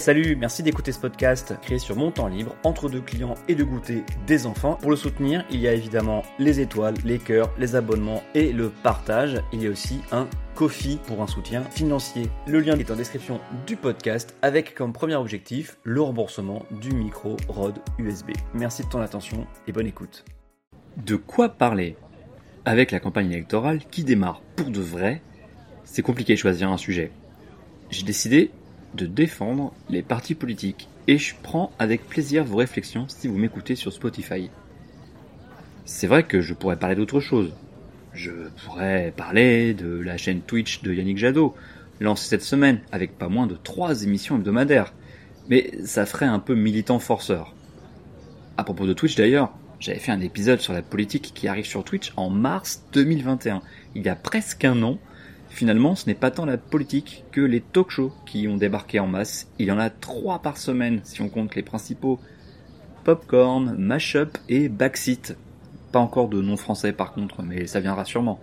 Salut, merci d'écouter ce podcast créé sur mon temps libre, entre deux clients et de goûter des enfants. Pour le soutenir, il y a évidemment les étoiles, les cœurs, les abonnements et le partage. Il y a aussi un Kofi pour un soutien financier. Le lien est en description du podcast avec comme premier objectif le remboursement du micro Rode USB. Merci de ton attention et bonne écoute. De quoi parler Avec la campagne électorale qui démarre pour de vrai, c'est compliqué de choisir un sujet. J'ai décidé de défendre les partis politiques et je prends avec plaisir vos réflexions si vous m'écoutez sur Spotify. C'est vrai que je pourrais parler d'autre chose. Je pourrais parler de la chaîne Twitch de Yannick Jadot, lancée cette semaine avec pas moins de 3 émissions hebdomadaires. Mais ça ferait un peu militant forceur. À propos de Twitch d'ailleurs, j'avais fait un épisode sur la politique qui arrive sur Twitch en mars 2021, il y a presque un an, Finalement, ce n'est pas tant la politique que les talk shows qui ont débarqué en masse. Il y en a trois par semaine si on compte les principaux. Popcorn, Mashup et Backseat. Pas encore de nom français par contre, mais ça viendra sûrement.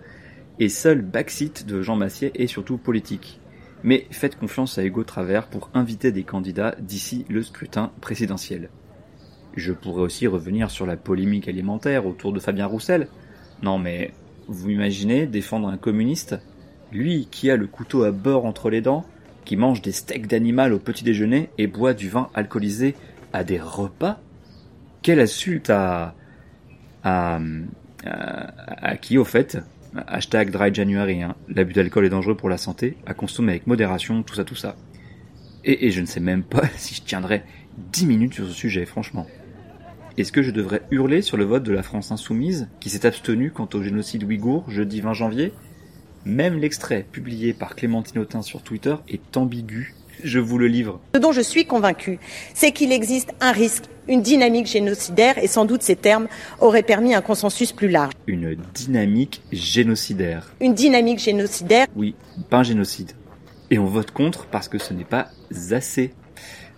Et seul Backseat de Jean Massier est surtout politique. Mais faites confiance à Hugo Travers pour inviter des candidats d'ici le scrutin présidentiel. Je pourrais aussi revenir sur la polémique alimentaire autour de Fabien Roussel. Non mais, vous imaginez défendre un communiste lui qui a le couteau à beurre entre les dents, qui mange des steaks d'animal au petit déjeuner et boit du vin alcoolisé à des repas? Quelle insulte à, à, à, qui au fait? Hashtag Dry January, hein. l'abus d'alcool est dangereux pour la santé, à consommer avec modération, tout ça, tout ça. Et, et je ne sais même pas si je tiendrai 10 minutes sur ce sujet, franchement. Est-ce que je devrais hurler sur le vote de la France insoumise, qui s'est abstenue quant au génocide ouïghour jeudi 20 janvier? Même l'extrait publié par Clémentine Autain sur Twitter est ambigu. Je vous le livre. Ce dont je suis convaincu, c'est qu'il existe un risque, une dynamique génocidaire, et sans doute ces termes auraient permis un consensus plus large. Une dynamique génocidaire. Une dynamique génocidaire Oui, pas un génocide. Et on vote contre parce que ce n'est pas assez.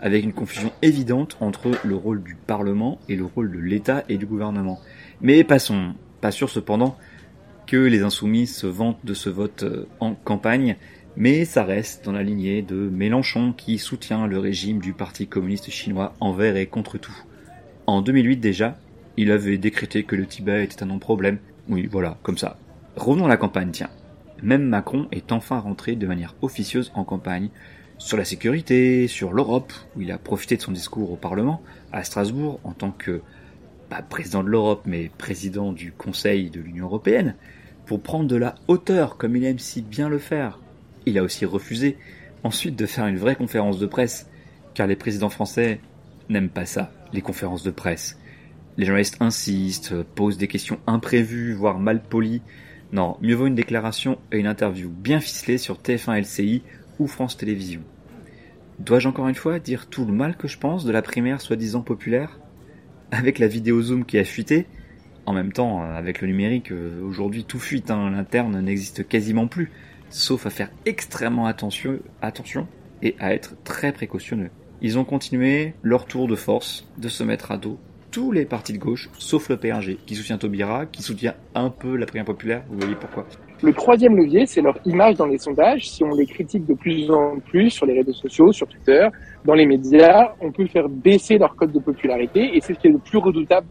Avec une confusion évidente entre le rôle du Parlement et le rôle de l'État et du gouvernement. Mais passons. Pas sûr cependant les insoumis se vantent de ce vote euh, en campagne, mais ça reste dans la lignée de Mélenchon qui soutient le régime du Parti communiste chinois envers et contre tout. En 2008 déjà, il avait décrété que le Tibet était un non-problème. Oui, voilà, comme ça. Revenons à la campagne, tiens. Même Macron est enfin rentré de manière officieuse en campagne sur la sécurité, sur l'Europe, où il a profité de son discours au Parlement, à Strasbourg, en tant que, pas président de l'Europe, mais président du Conseil de l'Union Européenne, pour prendre de la hauteur comme il aime si bien le faire. Il a aussi refusé ensuite de faire une vraie conférence de presse, car les présidents français n'aiment pas ça, les conférences de presse. Les journalistes insistent, posent des questions imprévues, voire mal polies. Non, mieux vaut une déclaration et une interview bien ficelée sur TF1 LCI ou France Télévisions. Dois-je encore une fois dire tout le mal que je pense de la primaire soi-disant populaire? Avec la vidéo Zoom qui a fuité, en même temps, euh, avec le numérique, euh, aujourd'hui tout fuite, hein, l'interne n'existe quasiment plus, sauf à faire extrêmement attention, attention et à être très précautionneux. Ils ont continué leur tour de force de se mettre à dos tous les partis de gauche, sauf le PRG, qui soutient Taubira, qui soutient un peu la primaire populaire, vous voyez pourquoi. Le troisième levier, c'est leur image dans les sondages. Si on les critique de plus en plus sur les réseaux sociaux, sur Twitter, dans les médias, on peut faire baisser leur code de popularité, et c'est ce qui est le plus redoutable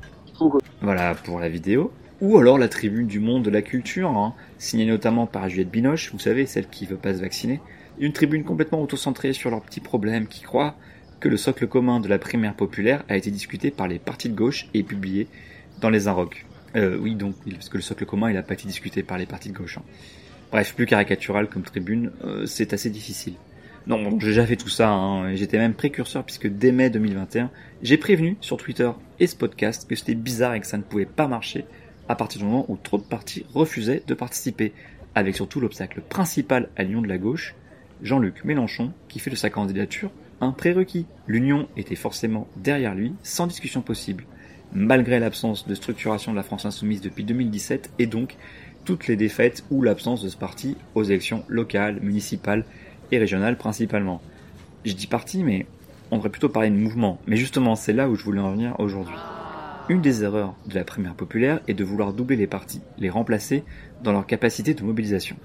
voilà pour la vidéo. Ou alors la tribune du monde de la culture, hein, signée notamment par Juliette Binoche, vous savez, celle qui veut pas se vacciner. Une tribune complètement auto-centrée sur leurs petits problèmes qui croit que le socle commun de la primaire populaire a été discuté par les partis de gauche et publié dans les Inrocks. Euh, oui, donc, parce que le socle commun, il n'a pas été discuté par les partis de gauche. Hein. Bref, plus caricatural comme tribune, euh, c'est assez difficile. Non, j'ai déjà fait tout ça, hein. j'étais même précurseur puisque dès mai 2021, j'ai prévenu sur Twitter et ce podcast que c'était bizarre et que ça ne pouvait pas marcher à partir du moment où trop de partis refusaient de participer, avec surtout l'obstacle principal à l'union de la gauche, Jean-Luc Mélenchon, qui fait de sa candidature un prérequis. L'union était forcément derrière lui, sans discussion possible, malgré l'absence de structuration de la France insoumise depuis 2017 et donc toutes les défaites ou l'absence de ce parti aux élections locales, municipales et régionale principalement. Je dis parti, mais on devrait plutôt parler de mouvement. Mais justement, c'est là où je voulais en venir aujourd'hui. Une des erreurs de la primaire populaire est de vouloir doubler les partis, les remplacer dans leur capacité de mobilisation.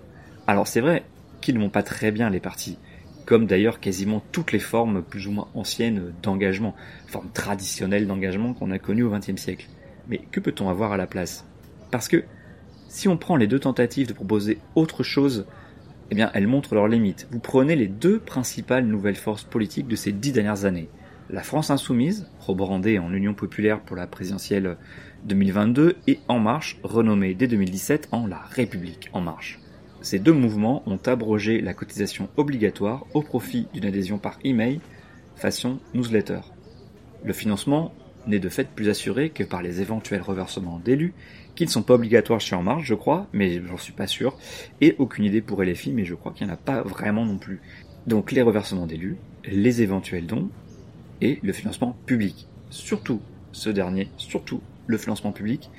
Alors c'est vrai qu'ils ne vont pas très bien les partis. comme d'ailleurs quasiment toutes les formes plus ou moins anciennes d'engagement, formes traditionnelles d'engagement qu'on a connues au XXe siècle. Mais que peut-on avoir à la place? Parce que si on prend les deux tentatives de proposer autre chose, eh bien elles montrent leurs limites. Vous prenez les deux principales nouvelles forces politiques de ces dix dernières années. La France insoumise, rebrandée en Union populaire pour la présidentielle 2022, et En Marche, renommée dès 2017 en La République En Marche. Ces deux mouvements ont abrogé la cotisation obligatoire au profit d'une adhésion par email façon newsletter. Le financement n'est de fait plus assuré que par les éventuels reversements d'élus, qui ne sont pas obligatoires chez En Marche, je crois, mais j'en suis pas sûr, et aucune idée pour LFI, mais je crois qu'il n'y en a pas vraiment non plus. Donc les reversements d'élus, les éventuels dons, et le financement public. Surtout ce dernier, surtout le financement public,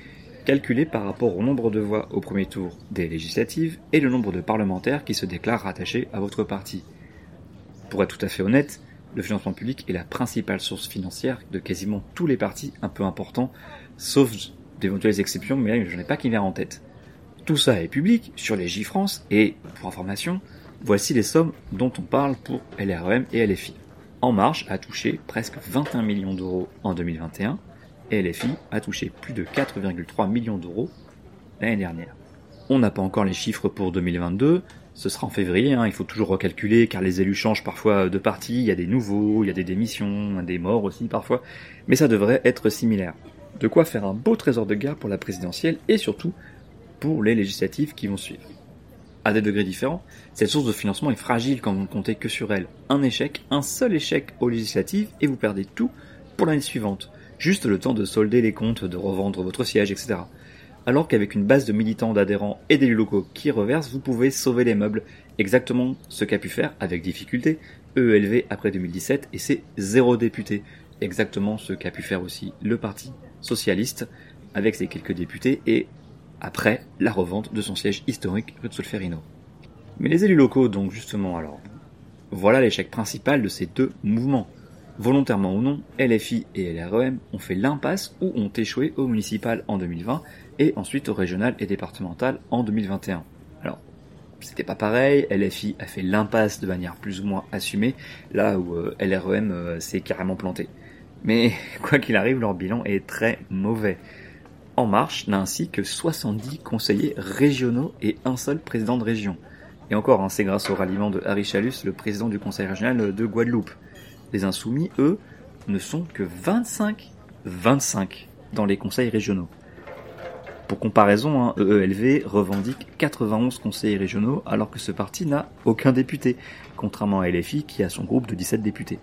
calculé par rapport au nombre de voix au premier tour des législatives et le nombre de parlementaires qui se déclarent rattachés à votre parti. Pour être tout à fait honnête, le financement public est la principale source financière de quasiment tous les partis un peu importants, sauf d'éventuelles exceptions, mais je n'ai pas qui en tête. Tout ça est public sur les J-France et, pour information, voici les sommes dont on parle pour LREM et LFI. En Marche a touché presque 21 millions d'euros en 2021, et LFI a touché plus de 4,3 millions d'euros l'année dernière. On n'a pas encore les chiffres pour 2022, ce sera en février, hein, il faut toujours recalculer car les élus changent parfois de parti, il y a des nouveaux, il y a des démissions, des morts aussi parfois, mais ça devrait être similaire. De quoi faire un beau trésor de guerre pour la présidentielle et surtout pour les législatives qui vont suivre. À des degrés différents, cette source de financement est fragile quand vous ne comptez que sur elle. Un échec, un seul échec aux législatives et vous perdez tout pour l'année suivante juste le temps de solder les comptes, de revendre votre siège, etc. Alors qu'avec une base de militants, d'adhérents et d'élus locaux qui reversent, vous pouvez sauver les meubles, exactement ce qu'a pu faire, avec difficulté, EELV après 2017 et ses zéro députés, exactement ce qu'a pu faire aussi le Parti Socialiste avec ses quelques députés et après la revente de son siège historique rue de Solferino. Mais les élus locaux, donc justement, alors, voilà l'échec principal de ces deux mouvements. Volontairement ou non, LFI et LREM ont fait l'impasse ou ont échoué au municipal en 2020 et ensuite au régional et départemental en 2021. Alors, c'était pas pareil, LFI a fait l'impasse de manière plus ou moins assumée, là où euh, LREM euh, s'est carrément planté. Mais quoi qu'il arrive, leur bilan est très mauvais. En Marche n'a ainsi que 70 conseillers régionaux et un seul président de région. Et encore, hein, c'est grâce au ralliement de Harry Chalus, le président du conseil régional de Guadeloupe. Les insoumis, eux, ne sont que 25, 25 dans les conseils régionaux. Pour comparaison, hein, EELV revendique 91 conseillers régionaux alors que ce parti n'a aucun député, contrairement à LFI qui a son groupe de 17 députés.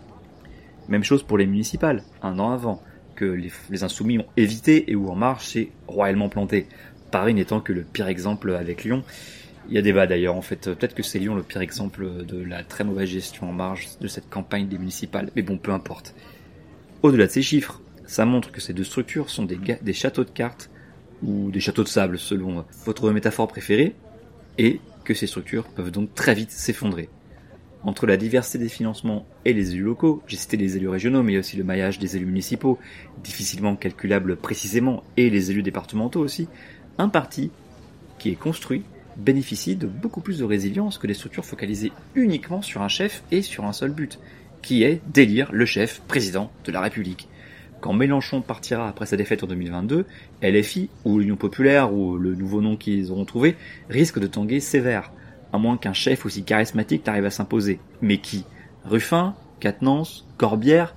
Même chose pour les municipales, un an avant, que les, insoumis ont évité et où En Marche s'est royalement planté. Paris n'étant que le pire exemple avec Lyon, il y a débat d'ailleurs, en fait. Peut-être que c'est Lyon le pire exemple de la très mauvaise gestion en marge de cette campagne des municipales. Mais bon, peu importe. Au-delà de ces chiffres, ça montre que ces deux structures sont des, des châteaux de cartes ou des châteaux de sable selon votre métaphore préférée, et que ces structures peuvent donc très vite s'effondrer. Entre la diversité des financements et les élus locaux, j'ai cité les élus régionaux, mais aussi le maillage des élus municipaux, difficilement calculable précisément, et les élus départementaux aussi, un parti qui est construit bénéficient de beaucoup plus de résilience que des structures focalisées uniquement sur un chef et sur un seul but, qui est d'élire le chef président de la République. Quand Mélenchon partira après sa défaite en 2022, LFI, ou l'Union Populaire, ou le nouveau nom qu'ils auront trouvé, risque de tanguer sévère, à moins qu'un chef aussi charismatique n'arrive à s'imposer. Mais qui? Ruffin Quatennens Corbière?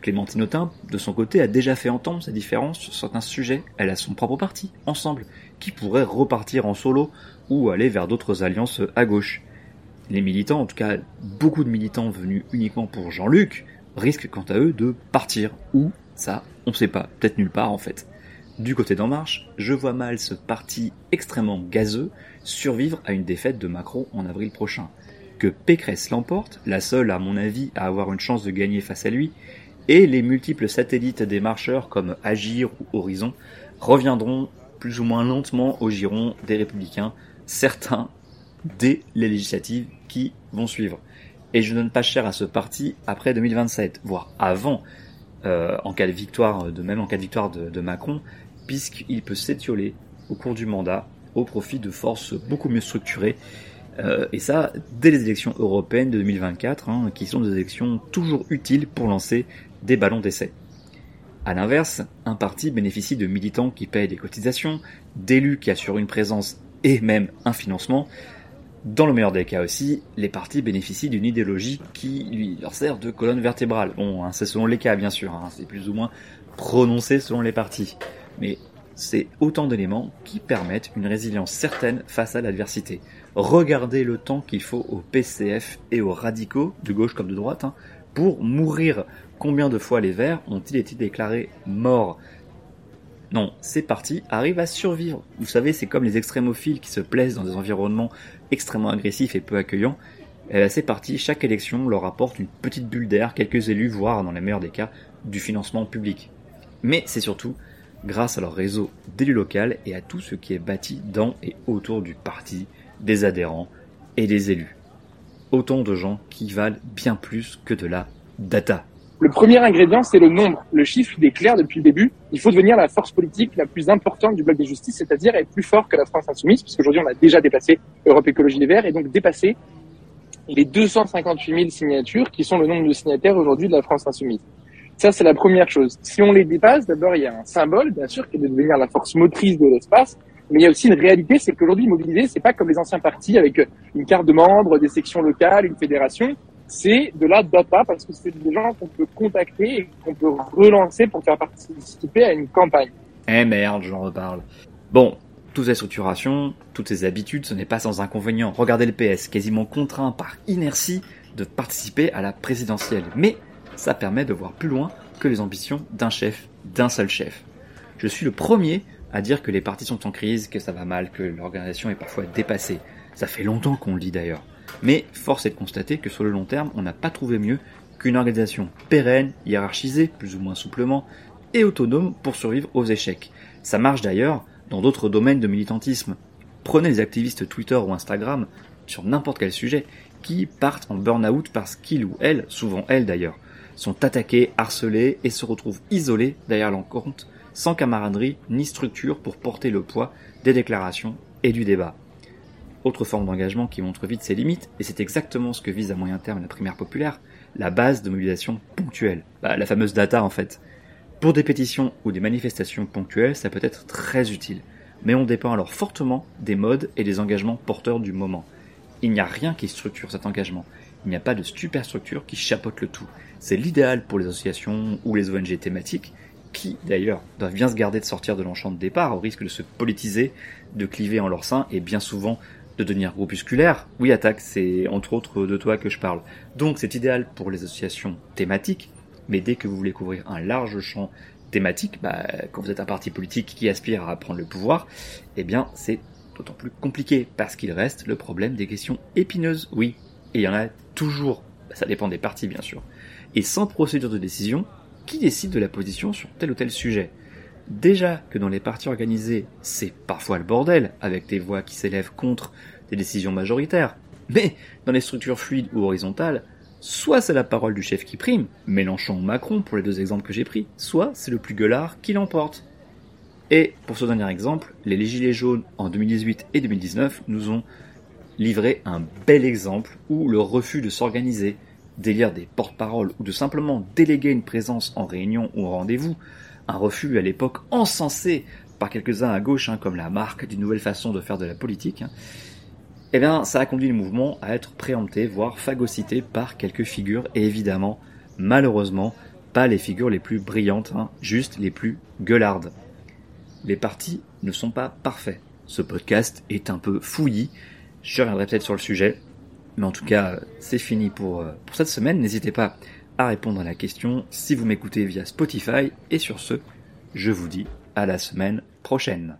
Clémentine Autain, de son côté, a déjà fait entendre sa différence sur certains sujets. Elle a son propre parti, ensemble, qui pourrait repartir en solo ou aller vers d'autres alliances à gauche. Les militants, en tout cas beaucoup de militants venus uniquement pour Jean-Luc, risquent quant à eux de partir. Ou ça, on ne sait pas, peut-être nulle part en fait. Du côté d'En Marche, je vois mal ce parti extrêmement gazeux survivre à une défaite de Macron en avril prochain. Que Pécresse l'emporte, la seule à mon avis à avoir une chance de gagner face à lui, et les multiples satellites des marcheurs comme Agir ou Horizon reviendront plus ou moins lentement au giron des républicains certains dès les législatives qui vont suivre. Et je ne donne pas cher à ce parti après 2027, voire avant, euh, en cas de victoire, de même en cas de victoire de, Macron, puisqu'il peut s'étioler au cours du mandat au profit de forces beaucoup mieux structurées Euh, et ça, dès les élections européennes de 2024, hein, qui sont des élections toujours utiles pour lancer des ballons d'essai. À l'inverse, un parti bénéficie de militants qui payent des cotisations, d'élus qui assurent une présence et même un financement. Dans le meilleur des cas aussi, les partis bénéficient d'une idéologie qui lui, leur sert de colonne vertébrale. Bon, hein, c'est selon les cas bien sûr, hein, c'est plus ou moins prononcé selon les partis. Mais c'est autant d'éléments qui permettent une résilience certaine face à l'adversité. Regardez le temps qu'il faut aux PCF et aux radicaux, de gauche comme de droite, hein, pour mourir. Combien de fois les Verts ont-ils été déclarés morts? Non, ces partis arrivent à survivre. Vous savez, c'est comme les extrémophiles qui se plaisent dans des environnements extrêmement agressifs et peu accueillants. Et eh ces partis, chaque élection leur apporte une petite bulle d'air, quelques élus, voire dans les meilleurs des cas, du financement public. Mais c'est surtout grâce à leur réseau d'élus locaux et à tout ce qui est bâti dans et autour du parti, des adhérents et des élus. Autant de gens qui valent bien plus que de la data. Le premier ingrédient, c'est le nombre. Le chiffre, il est clair depuis le début. Il faut devenir la force politique la plus importante du bloc des justices, c'est-à-dire être plus fort que la France insoumise, puisqu'aujourd'hui, on a déjà dépassé Europe Écologie Les Verts, et donc dépassé les 258 000 signatures qui sont le nombre de signataires aujourd'hui de la France insoumise. Ça, c'est la première chose. Si on les dépasse, d'abord, il y a un symbole, bien sûr, qui est de devenir la force motrice de l'espace. Mais il y a aussi une réalité, c'est qu'aujourd'hui, mobiliser, c'est pas comme les anciens partis avec une carte de membre, des sections locales, une fédération. C'est de la data parce que c'est des gens qu'on peut contacter et qu'on peut relancer pour faire participer à une campagne. Eh merde, j'en reparle. Bon, toutes ces structurations, toutes ces habitudes, ce n'est pas sans inconvénient. Regardez le PS, quasiment contraint par inertie de participer à la présidentielle. Mais ça permet de voir plus loin que les ambitions d'un chef, d'un seul chef. Je suis le premier à dire que les partis sont en crise, que ça va mal, que l'organisation est parfois dépassée. Ça fait longtemps qu'on le dit d'ailleurs. Mais force est de constater que sur le long terme, on n'a pas trouvé mieux qu'une organisation pérenne, hiérarchisée, plus ou moins souplement, et autonome pour survivre aux échecs. Ça marche d'ailleurs dans d'autres domaines de militantisme. Prenez les activistes Twitter ou Instagram sur n'importe quel sujet qui partent en burn-out parce qu'ils ou elles, souvent elles d'ailleurs, sont attaqués, harcelés et se retrouvent isolés derrière leur compte, sans camaraderie ni structure pour porter le poids des déclarations et du débat. Autre forme d'engagement qui montre vite ses limites, et c'est exactement ce que vise à moyen terme la primaire populaire, la base de mobilisation ponctuelle, bah, la fameuse data en fait. Pour des pétitions ou des manifestations ponctuelles, ça peut être très utile, mais on dépend alors fortement des modes et des engagements porteurs du moment. Il n'y a rien qui structure cet engagement, il n'y a pas de superstructure qui chapeaute le tout. C'est l'idéal pour les associations ou les ONG thématiques, qui d'ailleurs doivent bien se garder de sortir de l'enchant de départ au risque de se politiser, de cliver en leur sein et bien souvent de devenir groupusculaire. Oui, attaque, c'est entre autres de toi que je parle. Donc c'est idéal pour les associations thématiques, mais dès que vous voulez couvrir un large champ thématique, bah, quand vous êtes un parti politique qui aspire à prendre le pouvoir, eh bien c'est d'autant plus compliqué parce qu'il reste le problème des questions épineuses. Oui, et il y en a toujours. Bah, ça dépend des partis bien sûr et sans procédure de décision, qui décide de la position sur tel ou tel sujet? Déjà que dans les partis organisés, c'est parfois le bordel, avec des voix qui s'élèvent contre des décisions majoritaires. Mais dans les structures fluides ou horizontales, soit c'est la parole du chef qui prime, Mélenchon ou Macron pour les deux exemples que j'ai pris, soit c'est le plus gueulard qui l'emporte. Et pour ce dernier exemple, les Gilets jaunes en 2018 et 2019 nous ont livré un bel exemple où le refus de s'organiser, d'élire des porte-paroles ou de simplement déléguer une présence en réunion ou en rendez-vous, un refus à l'époque encensé par quelques-uns à gauche hein, comme la marque d'une nouvelle façon de faire de la politique, hein, eh bien ça a conduit le mouvement à être préempté, voire phagocyté par quelques figures, et évidemment, malheureusement, pas les figures les plus brillantes, hein, juste les plus gueulardes. Les partis ne sont pas parfaits. Ce podcast est un peu fouillis, je reviendrai peut-être sur le sujet, mais en tout cas, c'est fini pour, euh, pour cette semaine. N'hésitez pas à répondre à la question si vous m'écoutez via Spotify. Et sur ce, je vous dis à la semaine prochaine.